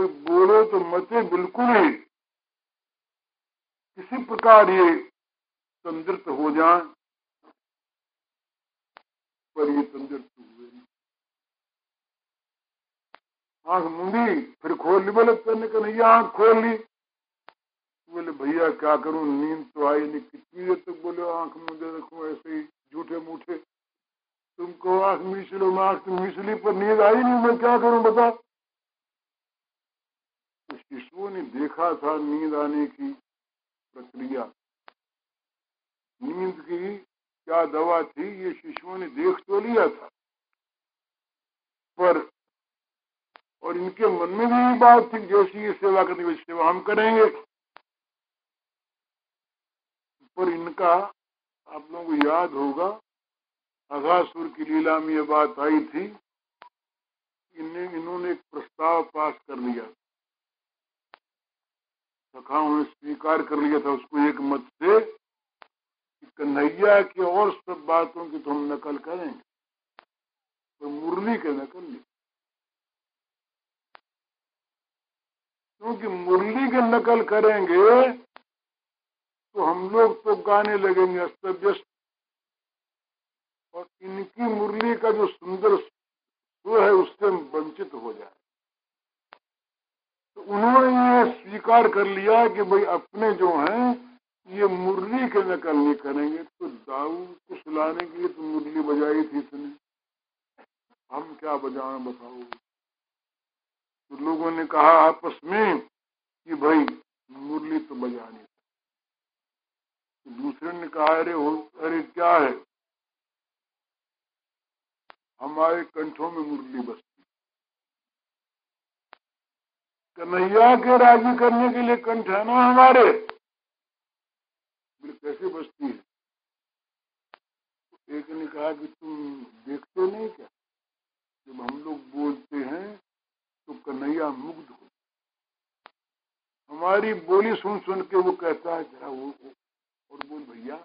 कोई बोले तो मते बिल्कुल ही। किसी प्रकार ये संतृप्त हो जाए, पर ये संतृप्त हुए आँख मुंडी फिर खोल ली, बोले करने का नहीं, आँख खोल ली। बोले, भैया, क्या करूँ? नींद तो आई नहीं, कितनी देर तक बोले, आँख मुझे रखू, ऐसे ही झूठे मूठे। तुमको आँख मीच लो, मैं आँख मिसली पर नींद आई नहीं, मैं क्या करूँ, बता? तो शिशुओं ने देखा था नींद आने की प्रक्रिया। नींद की क्या दवा थी, ये शिशुओं ने देख तो लिया था। पर, और इनके मन में भी बात थी जैसी ये सेवा करने की सेवा हम करेंगे। पर इनका, आप लोगों को याद होगा, अघासुर की लीला में ये बात आई थी, इन्हें, इन्होंने एक प्रस्ताव पास कर लिया सखाओं ने स्वीकार कर लिया था, उसको एक मत से कन्हैया की और सब बातों की तो हम नकल करेंगे। तो मुरली के नकल नहीं। क्योंकि मुरली के नकल करेंगे तो हम लोग तो गाने लगेंगे अस्त व्यस्त और इनकी मुरली का जो सुंदर सुर है, उससे हम वंचित हो जाए तो उन्होंने ये स्वीकार कर लिया कि भाई अपने जो हैं, ये मुरली के नकल नहीं करेंगे। तो दाऊ को सुलाने के लिए तो मुरली बजाई थी इसने। हम क्या बजाए बताओ? तो लोगों ने कहा आपस में कि भाई मुरली तो बजानी तो दूसरे ने कहा, अरे हो, अरे क्या है? हमारे कंठों में मुरली बसती कन्हैया के राज़ी करने के लिए कंठ है ना हमारे? कैसे बचती है? तो एक ने कहा कि तुम देखते नहीं क्या? जब हम लोग बोलते हैं तो कन्हैया मुग्ध हो हमारी बोली सुन सुन के वो कहता है जरा वो और बोल, भैया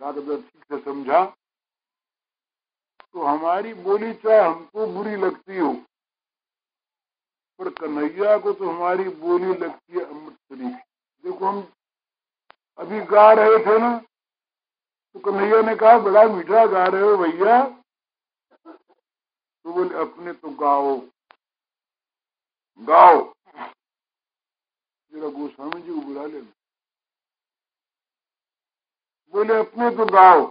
अगर ठीक से समझा तो हमारी बोली चाहे हमको बुरी लगती हो पर कन्हैया को तो हमारी बोली लगती है अमृत शरीफ देखो हम अभी गा रहे थे ना तो कन्हैया ने कहा, बड़ा मीठा गा रहे हो भैया। तो बोले, अपने तो गाओ। गाओ। जरा गोस्वामी जी को बुला ले बोले, अपने तो गाओ।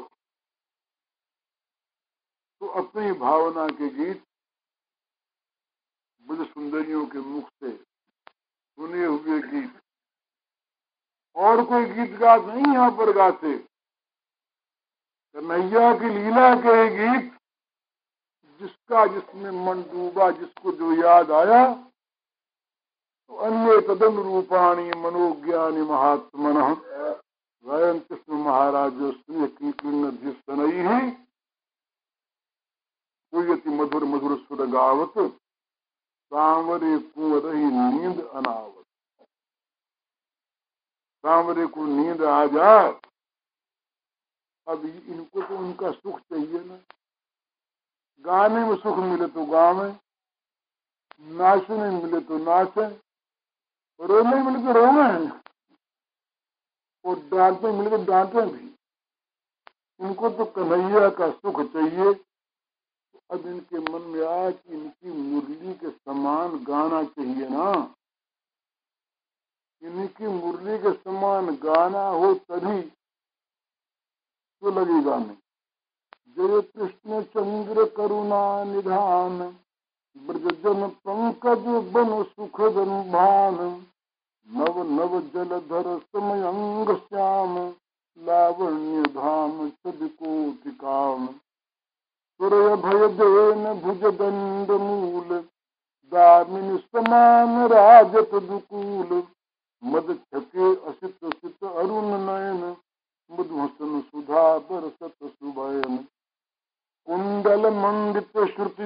तो अपनी भावना के गीत बुद्ध सुंदरियों के मुख से सुने हुए गीत और कोई गीत गा नहीं यहाँ पर गाते कन्हैया की लीला के गीत जिसका जिसमें मन डूबा जिसको जो याद आया तो अन्य तदन रूपाणी मनोज्ञानी महात्मन गायन कृष्ण महाराज स्नेह ही पूयति मधुर मधुर सुर गावत सांवरे कुंवर ही नींद अनावत। सांवरे को नींद आ जाए अब इनको तो उनका सुख चाहिए ना। गाने में सुख मिले तो गावे, नाचने मिले तो नाचे, रोने मिले तो रोवे और डांटने मिले तो डांटे भी। उनको तो कन्हैया का सुख चाहिए। अब इनके मन में आया कि इनकी मुरली के समान गाना चाहिए ना। इनकी मुरली के समान गाना हो तभी तो लगे गाने जय कृष्ण चंद्र करुणा निधान ब्रजन पंकज बन सुख भान नव नव जलधर समयंग श्याम, लावण्य धाम सद कोटि काम सुरय भय देन भुज दंड मूल दामिनी समान अरुण नयन मधुसन सुधा बरसत सुभयन। मंडित श्रुति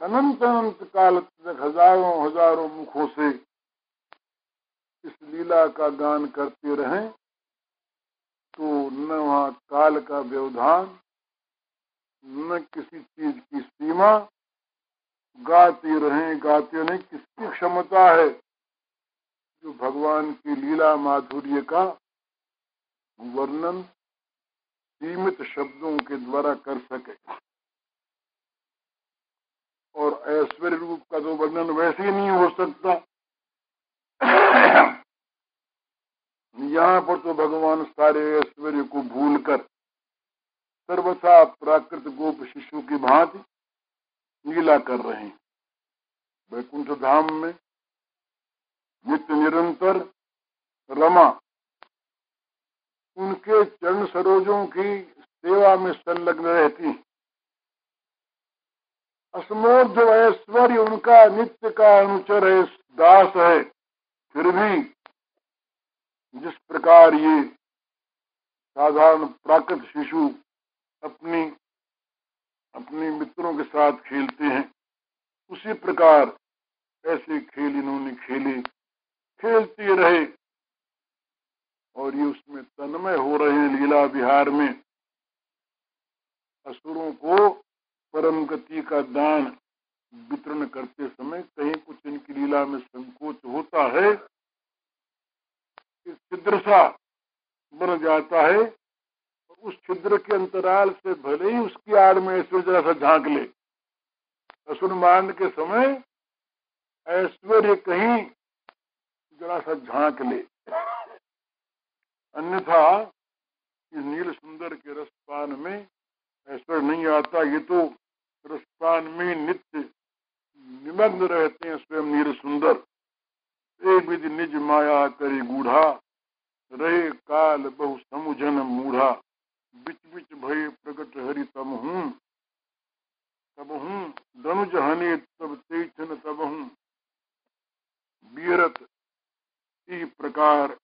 अनंत अनंत काल तक हज़ारों हज़ारों मुखों से इस लीला का गान करते रहें तो न वहाँ काल का व्यवधान, न किसी चीज़ की सीमा। गाते रहें, गाते नहीं किसकी क्षमता है? जो भगवान की लीला माधुर्य का वर्णन सीमित शब्दों के द्वारा कर सके। और ऐश्वर्य रूप का तो वर्णन वैसे ही नहीं हो सकता। यहाँ पर तो भगवान सारे ऐश्वर्य को भूलकर सर्वथा प्राकृत गोप शिशु की भांति लीला कर रहे हैं। वैकुंठ धाम में नित्य निरंतर रमा उनके चरण सरोजों की सेवा में संलग्न रहती असमोध ऐश्वर्य उनका, नित्य का अनुचर है, दास है, फिर भी जिस प्रकार ये साधारण प्राकृत शिशु अपनी, अपने मित्रों के साथ खेलते हैं, उसी प्रकार ऐसे खेल इन्होंने खेले, खेलते रहे। और ये उसमें तन्मय हो रहे लीला विहार में। असुरों को परम गति का दान वितरण करते समय कहीं कुछ इनकी लीला में संकोच होता है छिद्र सा बन जाता है, उस छिद्र के अंतराल से भले ही उसकी आड़ में ऐश्वर्य जरा सा झाँक ले। असुरमान के समय ऐश्वर्य कहीं जरा सा झाँक ले। अन्यथा इस नील सुंदर के रसपान में ऐश्वर्य नहीं आता, ये तो रसपान में नित्य निमग्न रहते हैं स्वयं नील सुंदर। एक विधि निज माया करी गूढ़ा, रहे काल बहु समुझन मूढ़ा। बिच बिच भय प्रकट हरि तम हूँ। तब हूँ दनुज हने तब तेन तब हूँ। बीरत प्रकार,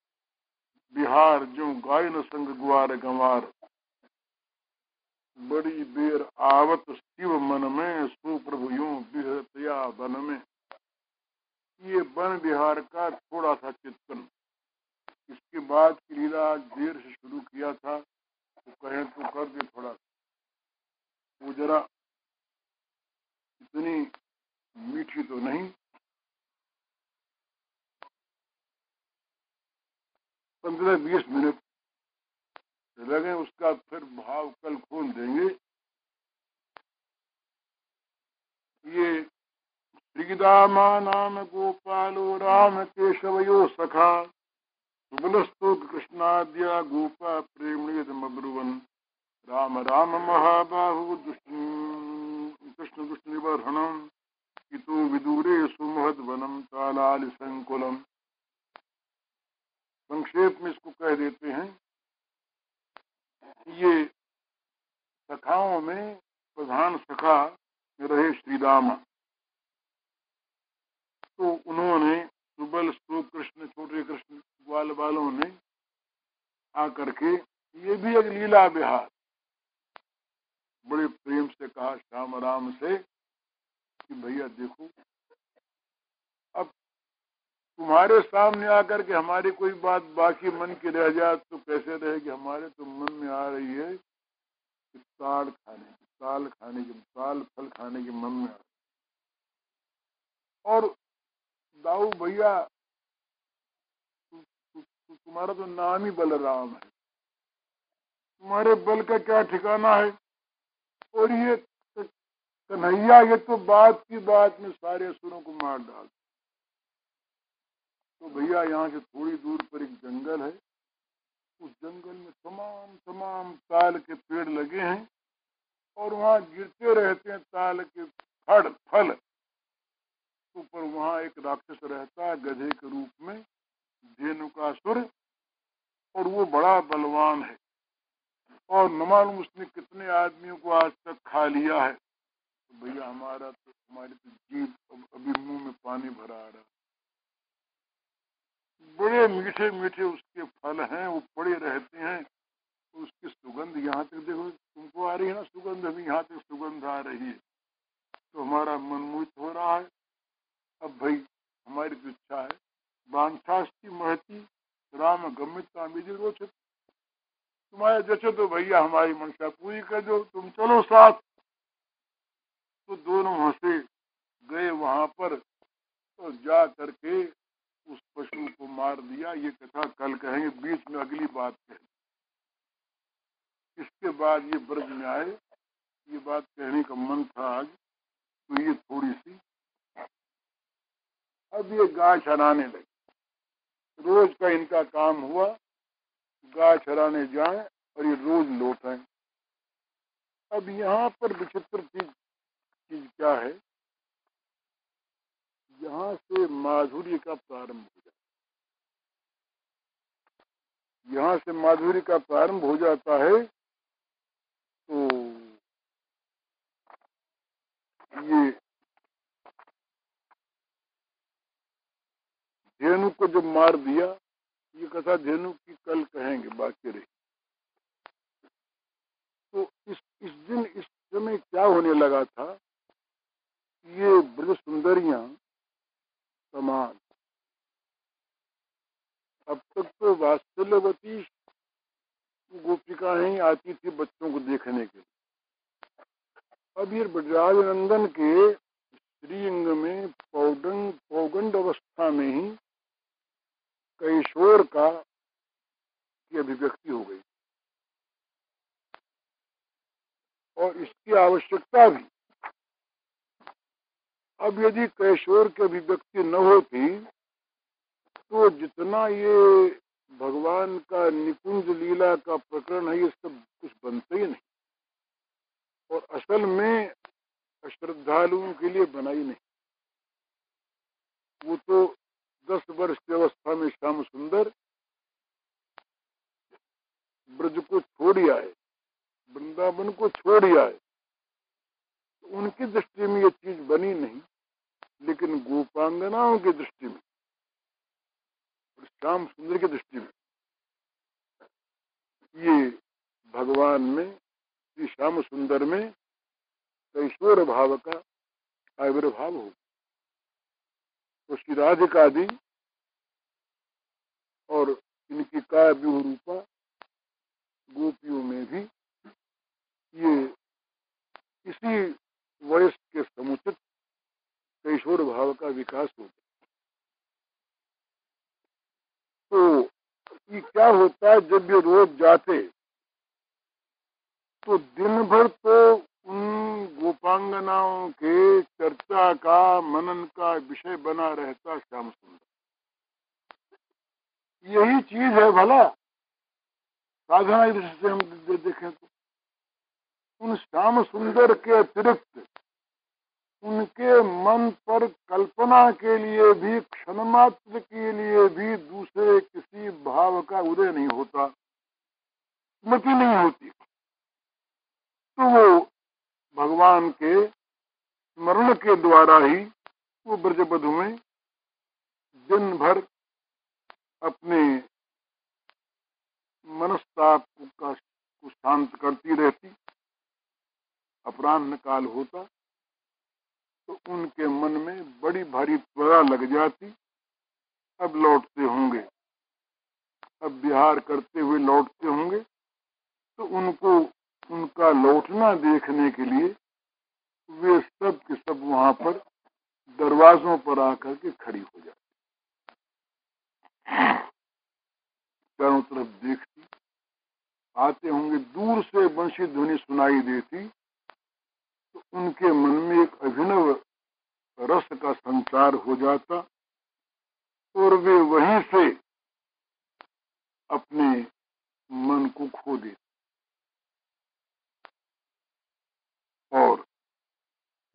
बिहार जो गायन संग गुआर गंवार। बड़ी बेर आवत शिव मन में, सुप्रभु यूँ बिहतया वन में। ये वन बिहार का थोड़ा सा चित्तन इसके बाद की लीला देर से शुरू किया था तो कहें तो कर दे थोड़ा। वो जरा इतनी मीठी तो नहीं। पंद्रह बीस मिनट लगे उसका फिर भाव कल खोल देंगे। ये श्रीदामा नाम गोपालो राम केशवयो सखा। सुबलस्तोत कृष्णाद्या गोपा प्रेमणेदमब्रुवन् राम राम महाबाहु कृष्ण दुष्निबर्हणम् इतो विदूरे सुमहद्वनम तालाल संकुलम। संक्षेप में इसको कह देते हैं। ये सखाओं में प्रधान सखा रहे श्रीरामा। तो उन्होंने सुबल स्तूप कृष्ण छोटे कृष्ण, ग्वाल बालों ने आकर के ये भी एक लीला बिहार बड़े प्रेम से कहा श्याम राम से कि भैया देखो अब तुम्हारे सामने आकर के हमारी कोई बात बाकी मन की रह जाए तो कैसे रहेगी? हमारे तो मन में आ रही है कि ताल खाने की ताल खाने की ताल फल खाने की मन में आ रही और दाऊ भैया तुम्हारा तो नाम ही बलराम है। तुम्हारे बल का क्या ठिकाना है? और ये कन्हैया, ये तो बात की बात में सारे असुरों को मार डाल तो भैया यहाँ से थोड़ी दूर पर एक जंगल है। उस जंगल में तमाम तमाम ताल के पेड़ लगे हैं और वहाँ गिरते रहते हैं ताल के फल फल। ऊपर वहाँ एक राक्षस रहता है गधे के रूप में धेनुकासुर और वो बड़ा बलवान है। और न मालूम उसने कितने आदमियों को आज तक खा लिया है। तो भैया हमारा तो हमारी तो जीव अभी मुँह में पानी भरा आ रहा बड़े मीठे मीठे उसके फल हैं, वो पड़े रहते हैं। उसकी सुगंध यहाँ तक देखो, तुमको आ रही है ना सुगंध? अभी यहाँ तक सुगंध आ रही है। तो हमारा मन मोहित हो रहा है। अब भाई, हमारी तो इच्छा है बांछास्ती महती, राम गमित रोचित। तुम्हारे जैसे तो भैया हमारी मनसा पूरी कर दो। तुम चलो साथ। तो दोनों हंसे, गए वहाँ पर तो जा करके उस पशु को मार दिया, ये कथा कल कहेंगे, बीच में अगली बात कहें। इसके बाद ये ब्रज में आए, ये बात कहने का मन था आज तो ये थोड़ी सी अब ये गाय चराने लगे। रोज का इनका काम हुआ गाय चराने जाए और ये रोज लौट आए। अब यहाँ पर विचित्र चीज़ चीज़ क्या है? यहाँ से माधुर्य का प्रारंभ हो जाता यहाँ से माधुर्य का प्रारंभ हो जाता है तो ये धेनु को जब मार दिया, ये कथा धेनु की कल कहेंगे, बाकी रही। तो इस इस दिन इस समय क्या होने लगा था ये ब्रज सुंदरियाँ समान। अब तक तो वात्सल्यवती गोपिकाएँ आती थी बच्चों को देखने के लिए। अब ये ब्रजराज नंदन के श्रीअंग में पौडंग, पौगंड अवस्था में ही कैशोर का की अभिव्यक्ति हो गई। और इसकी आवश्यकता भी अब यदि कैशोर की अभिव्यक्ति न होती तो जितना ये भगवान का निकुंज लीला का प्रकरण है, ये सब कुछ बनता ही नहीं। और असल में श्रद्धालुओं के लिए बनाई नहीं। वो तो दस वर्ष की अवस्था में श्याम सुंदर ब्रज को छोड़ आए, वृंदावन को छोड़ आए। तो उनकी दृष्टि में ये चीज़ बनी नहीं, लेकिन गोपांगनाओं की दृष्टि में श्याम सुंदर की दृष्टि में ये भगवान में, श्री श्याम सुंदर में कैशोर भाव का आविर्भाव हो तो श्री राधिका दी और इनकी काय व्यूह रूपा गोपियों में भी ये इसी वयस के समुचित किशोर भाव का विकास हो। तो ये क्या होता है, जब ये रोज जाते तो दिन भर तो उन गोपांगनाओं के चर्चा का, मनन का विषय बना रहता श्याम सुंदर। यही चीज़ है भला। साधना दृष्टि से हम देखें तो। उन श्याम सुंदर के अतिरिक्त, उनके मन पर कल्पना के लिए भी क्षण मात्र के लिए भी दूसरे किसी भाव का उदय नहीं होता, स्मृति नहीं होती। तो वो भगवान के स्मरण के द्वारा ही वो ब्रजबधु में दिन भर अपने मनस्ताप को शांत करती रहती। अपराह्न काल होता तो उनके मन में बड़ी भारी त्वरा लग जाती, अब लौटते होंगे। अब बिहार करते हुए लौटते होंगे तो उनको उनका लौटना देखने के लिए वे सब के सब वहाँ पर दरवाजों पर आकर के खड़ी हो जाती। चारों तरफ़ देखती, आते होंगे दूर से बंशी ध्वनि सुनाई देती उनके मन में एक अभिनव रस का संचार हो जाता और वे वहीं से अपने मन को खो देते और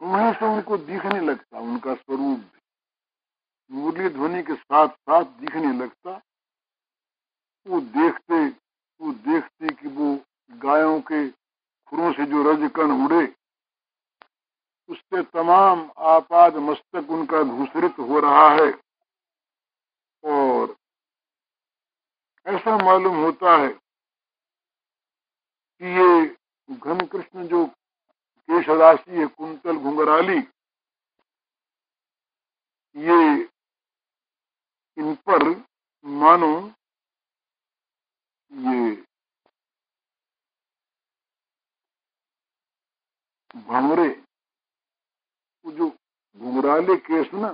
वहीं से उनको दिखने लगता, उनका स्वरूप भी। मुरली ध्वनि के साथ साथ दिखने लगता। वो देखते वो देखते कि वो गायों के खुरों से जो रजकण उड़े उससे तमाम आपाद मस्तक उनका धूसरित हो रहा है। और ऐसा मालूम होता है कि ये घन कृष्ण जो केश राशि है, कुंतल घुंघराली, ये इन पर मानो ये भंवरे घुंघराले केस ना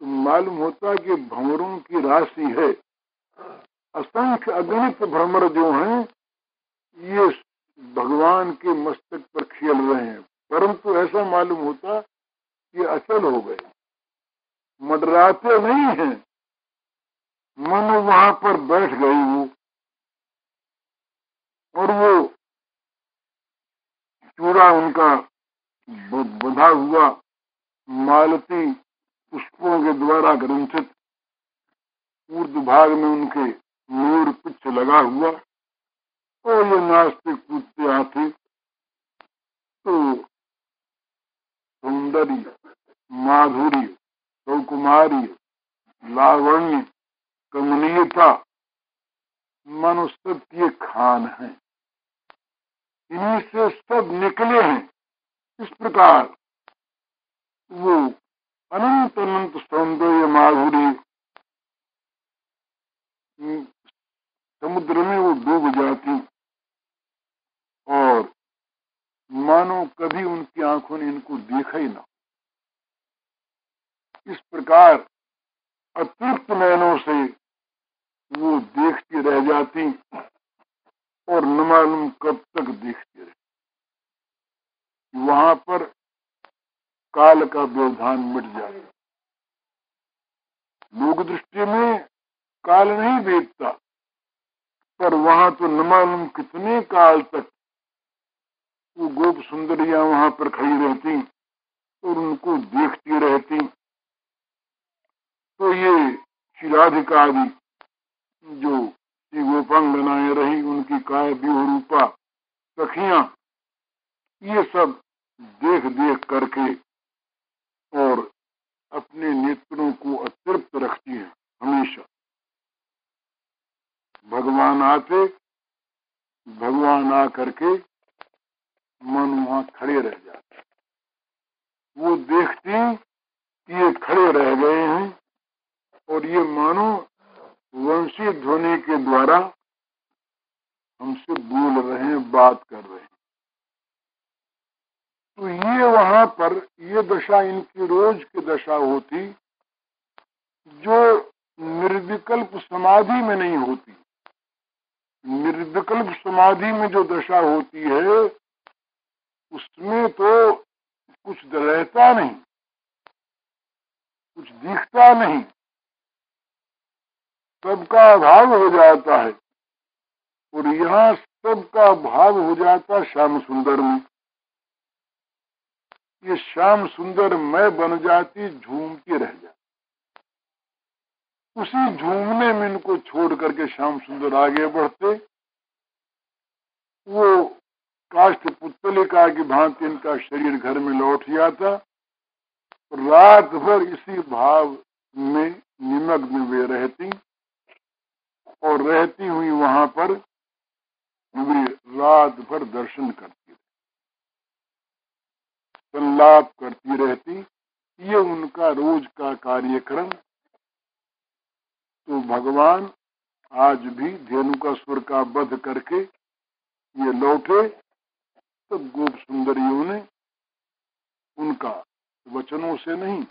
तो मालूम होता कि भंवरों की राशि है। असंख्य अगणित भ्रमर जो हैं, ये भगवान के मस्तक पर खेल रहे हैं। परंतु ऐसा मालूम होता कि अचल हो गए। मडराते नहीं हैं। मन वहाँ पर बैठ गई वो और वो चूड़ा उनका बधा हुआ। मालती पुष्पों के द्वारा ग्रंथित ऊर्द भाग में उनके मोर पिछ लगा हुआ और ये नाचते कूदते आते तो सौंदर्य माधुर्य सौकुमारी लावण्य, कमनीयता मनुष्य की खान है। इन्हीं से सब निकले हैं। इस प्रकार अनंत अनंत सौंदर्य माधुर्य समुद्र में वो डूब जाती और मानो कभी उनकी आँखों ने इनको देखा ही ना इस प्रकार अतृप्त नयनों से वो देखती रह जाती और न मालूम कब तक देखती रहे वहाँ पर काल का व्यवधान मिट जाता लोक दृष्टि में काल नहीं बीतता पर वहाँ तो न मालूम कितने काल तक वो गोप सुंदरिया वहाँ पर खड़ी रहती और उनको देखती रहती। तो ये शिराधिकारी जो श्री गोपांगनाएँ रही, उनकी काय व्यूह रूपा सखियाँ, ये सब देख देख करके और अपने नेत्रों को अतृप्त रखती है हमेशा। भगवान आते, भगवान आ करके मन वहाँ खड़े रह जाते। वो देखती कि ये खड़े रह गए हैं और ये मानो वंशी ध्वनि के द्वारा हमसे बोल रहे हैं, बात कर रहे हैं। तो ये वहाँ पर, ये दशा इनकी रोज की दशा होती, जो निर्विकल्प समाधि में नहीं होती। निर्विकल्प समाधि में जो दशा होती है, उसमें तो कुछ रहता नहीं, कुछ दिखता नहीं। सबका अभाव हो जाता है, और यहाँ सबका भाव हो जाता श्याम सुंदर में। ये श्याम सुंदर मैं बन जाती झूमती रह जाती उसी झूमने में इनको छोड़ करके श्याम सुंदर आगे बढ़ते। वो काष्ठ पुतलिका की भांति इनका शरीर घर में लौट जाता। रात भर इसी भाव में निमग्न वे रहती और रहती हुई वहाँ पर वे रात भर दर्शन करती। संलाप करती रहती ये उनका रोज का कार्यक्रम। तो भगवान आज भी धेनु का वध करके ये लौटे तो गोप सुंदरियों ने उनका वचनों से नहीं,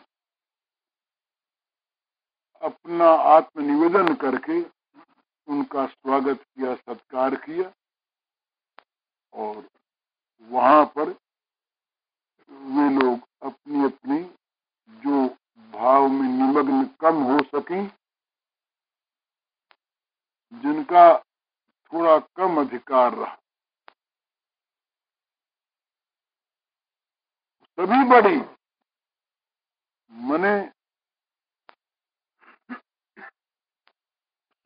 अपना आत्मनिवेदन करके उनका स्वागत किया, सत्कार किया और वहाँ पर वे लोग अपनी अपनी जो भाव में निमग्न कम हो सके, जिनका थोड़ा कम अधिकार रहा। सभी बड़ी मने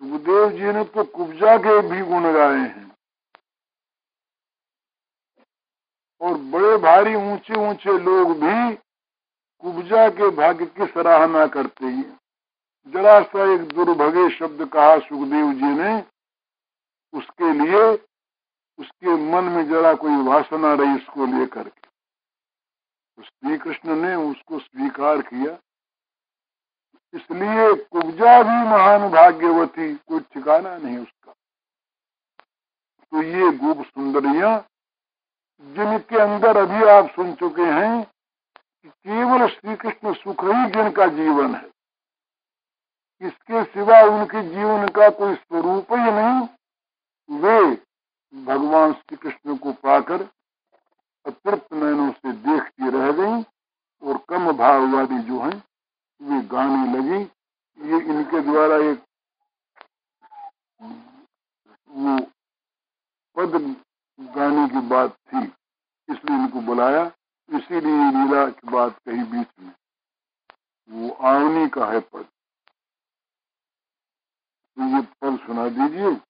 सुखदेव जी ने तो कुब्जा के भी गुण गाए हैं। और बड़े भारी ऊँचे ऊँचे लोग भी कुब्जा के भाग्य की सराहना करते हैं। जरा सा एक दुर्भगे शब्द कहा सुखदेव जी ने, उसके लिए, उसके मन में जरा कोई वासना रही इसको लेकर के। तो श्री कृष्ण ने उसको स्वीकार किया। इसलिए कुब्जा भी महान भाग्यवती, कोई ठिकाना नहीं उसका। तो ये गोप सुंदरिया जिनके अंदर अभी आप सुन चुके हैं केवल श्री कृष्ण सुख ही जिनका जीवन है। इसके सिवा उनके जीवन का कोई स्वरूप ही नहीं। वे भगवान श्री कृष्ण को पाकर अतृप्त नयनों से देखती रह गई और कम भाववादी जो हैं, वे गाने लगी। ये इनके द्वारा एक वो पद गाने की बात थी, इसलिए इनको बुलाया। इसीलिए लीला की बात कही बीच में। वो आवनी का है पद। तो ये पद सुना दीजिए।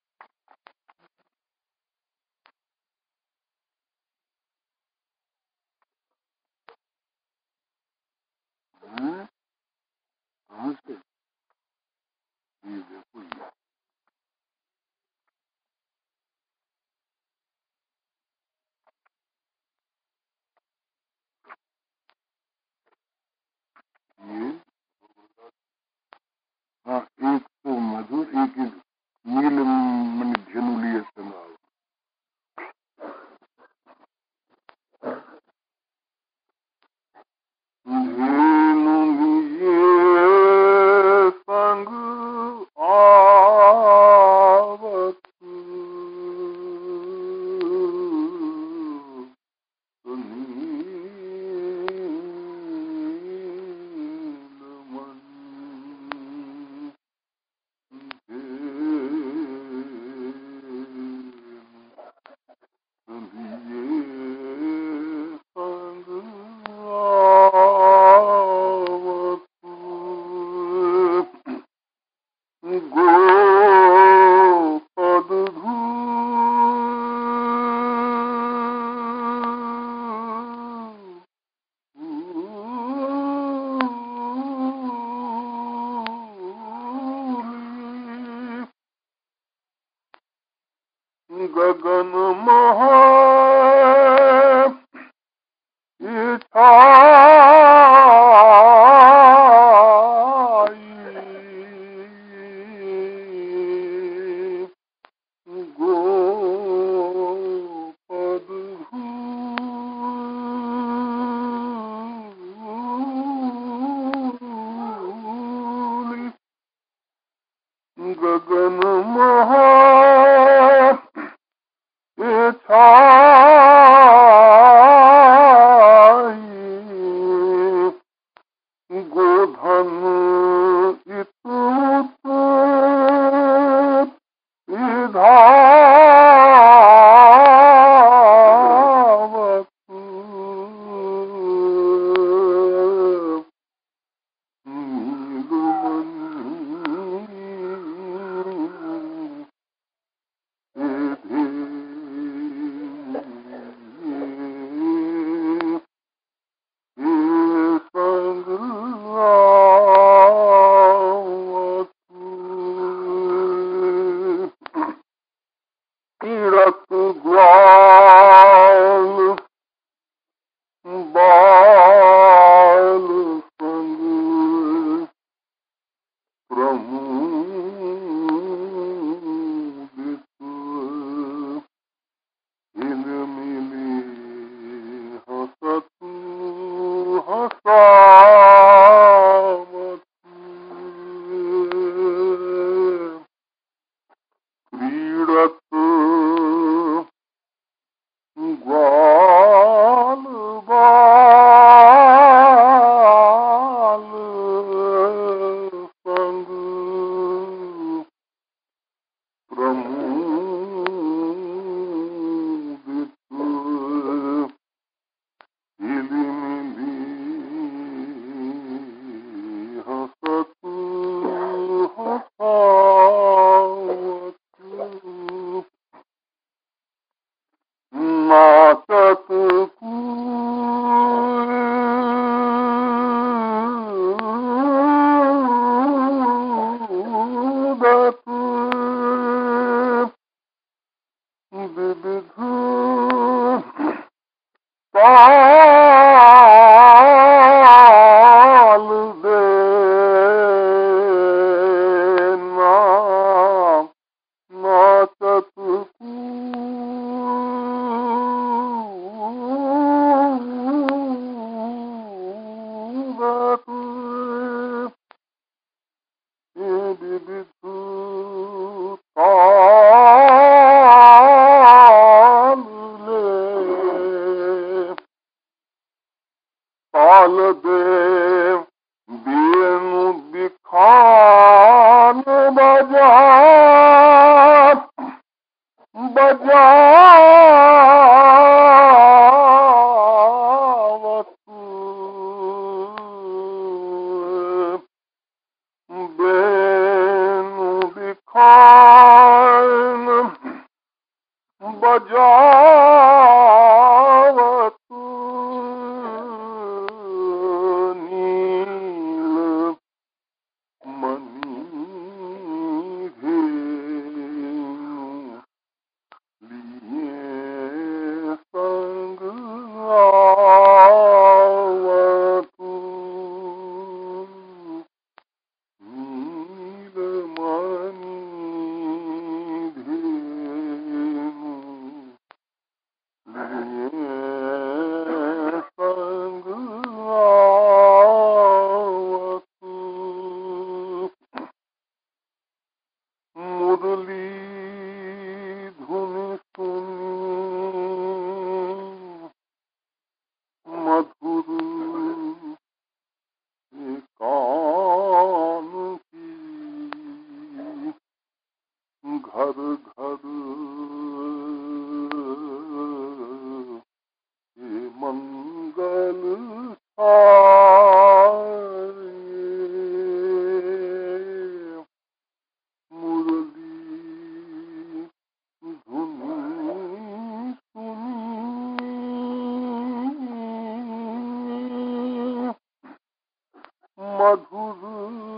मधुर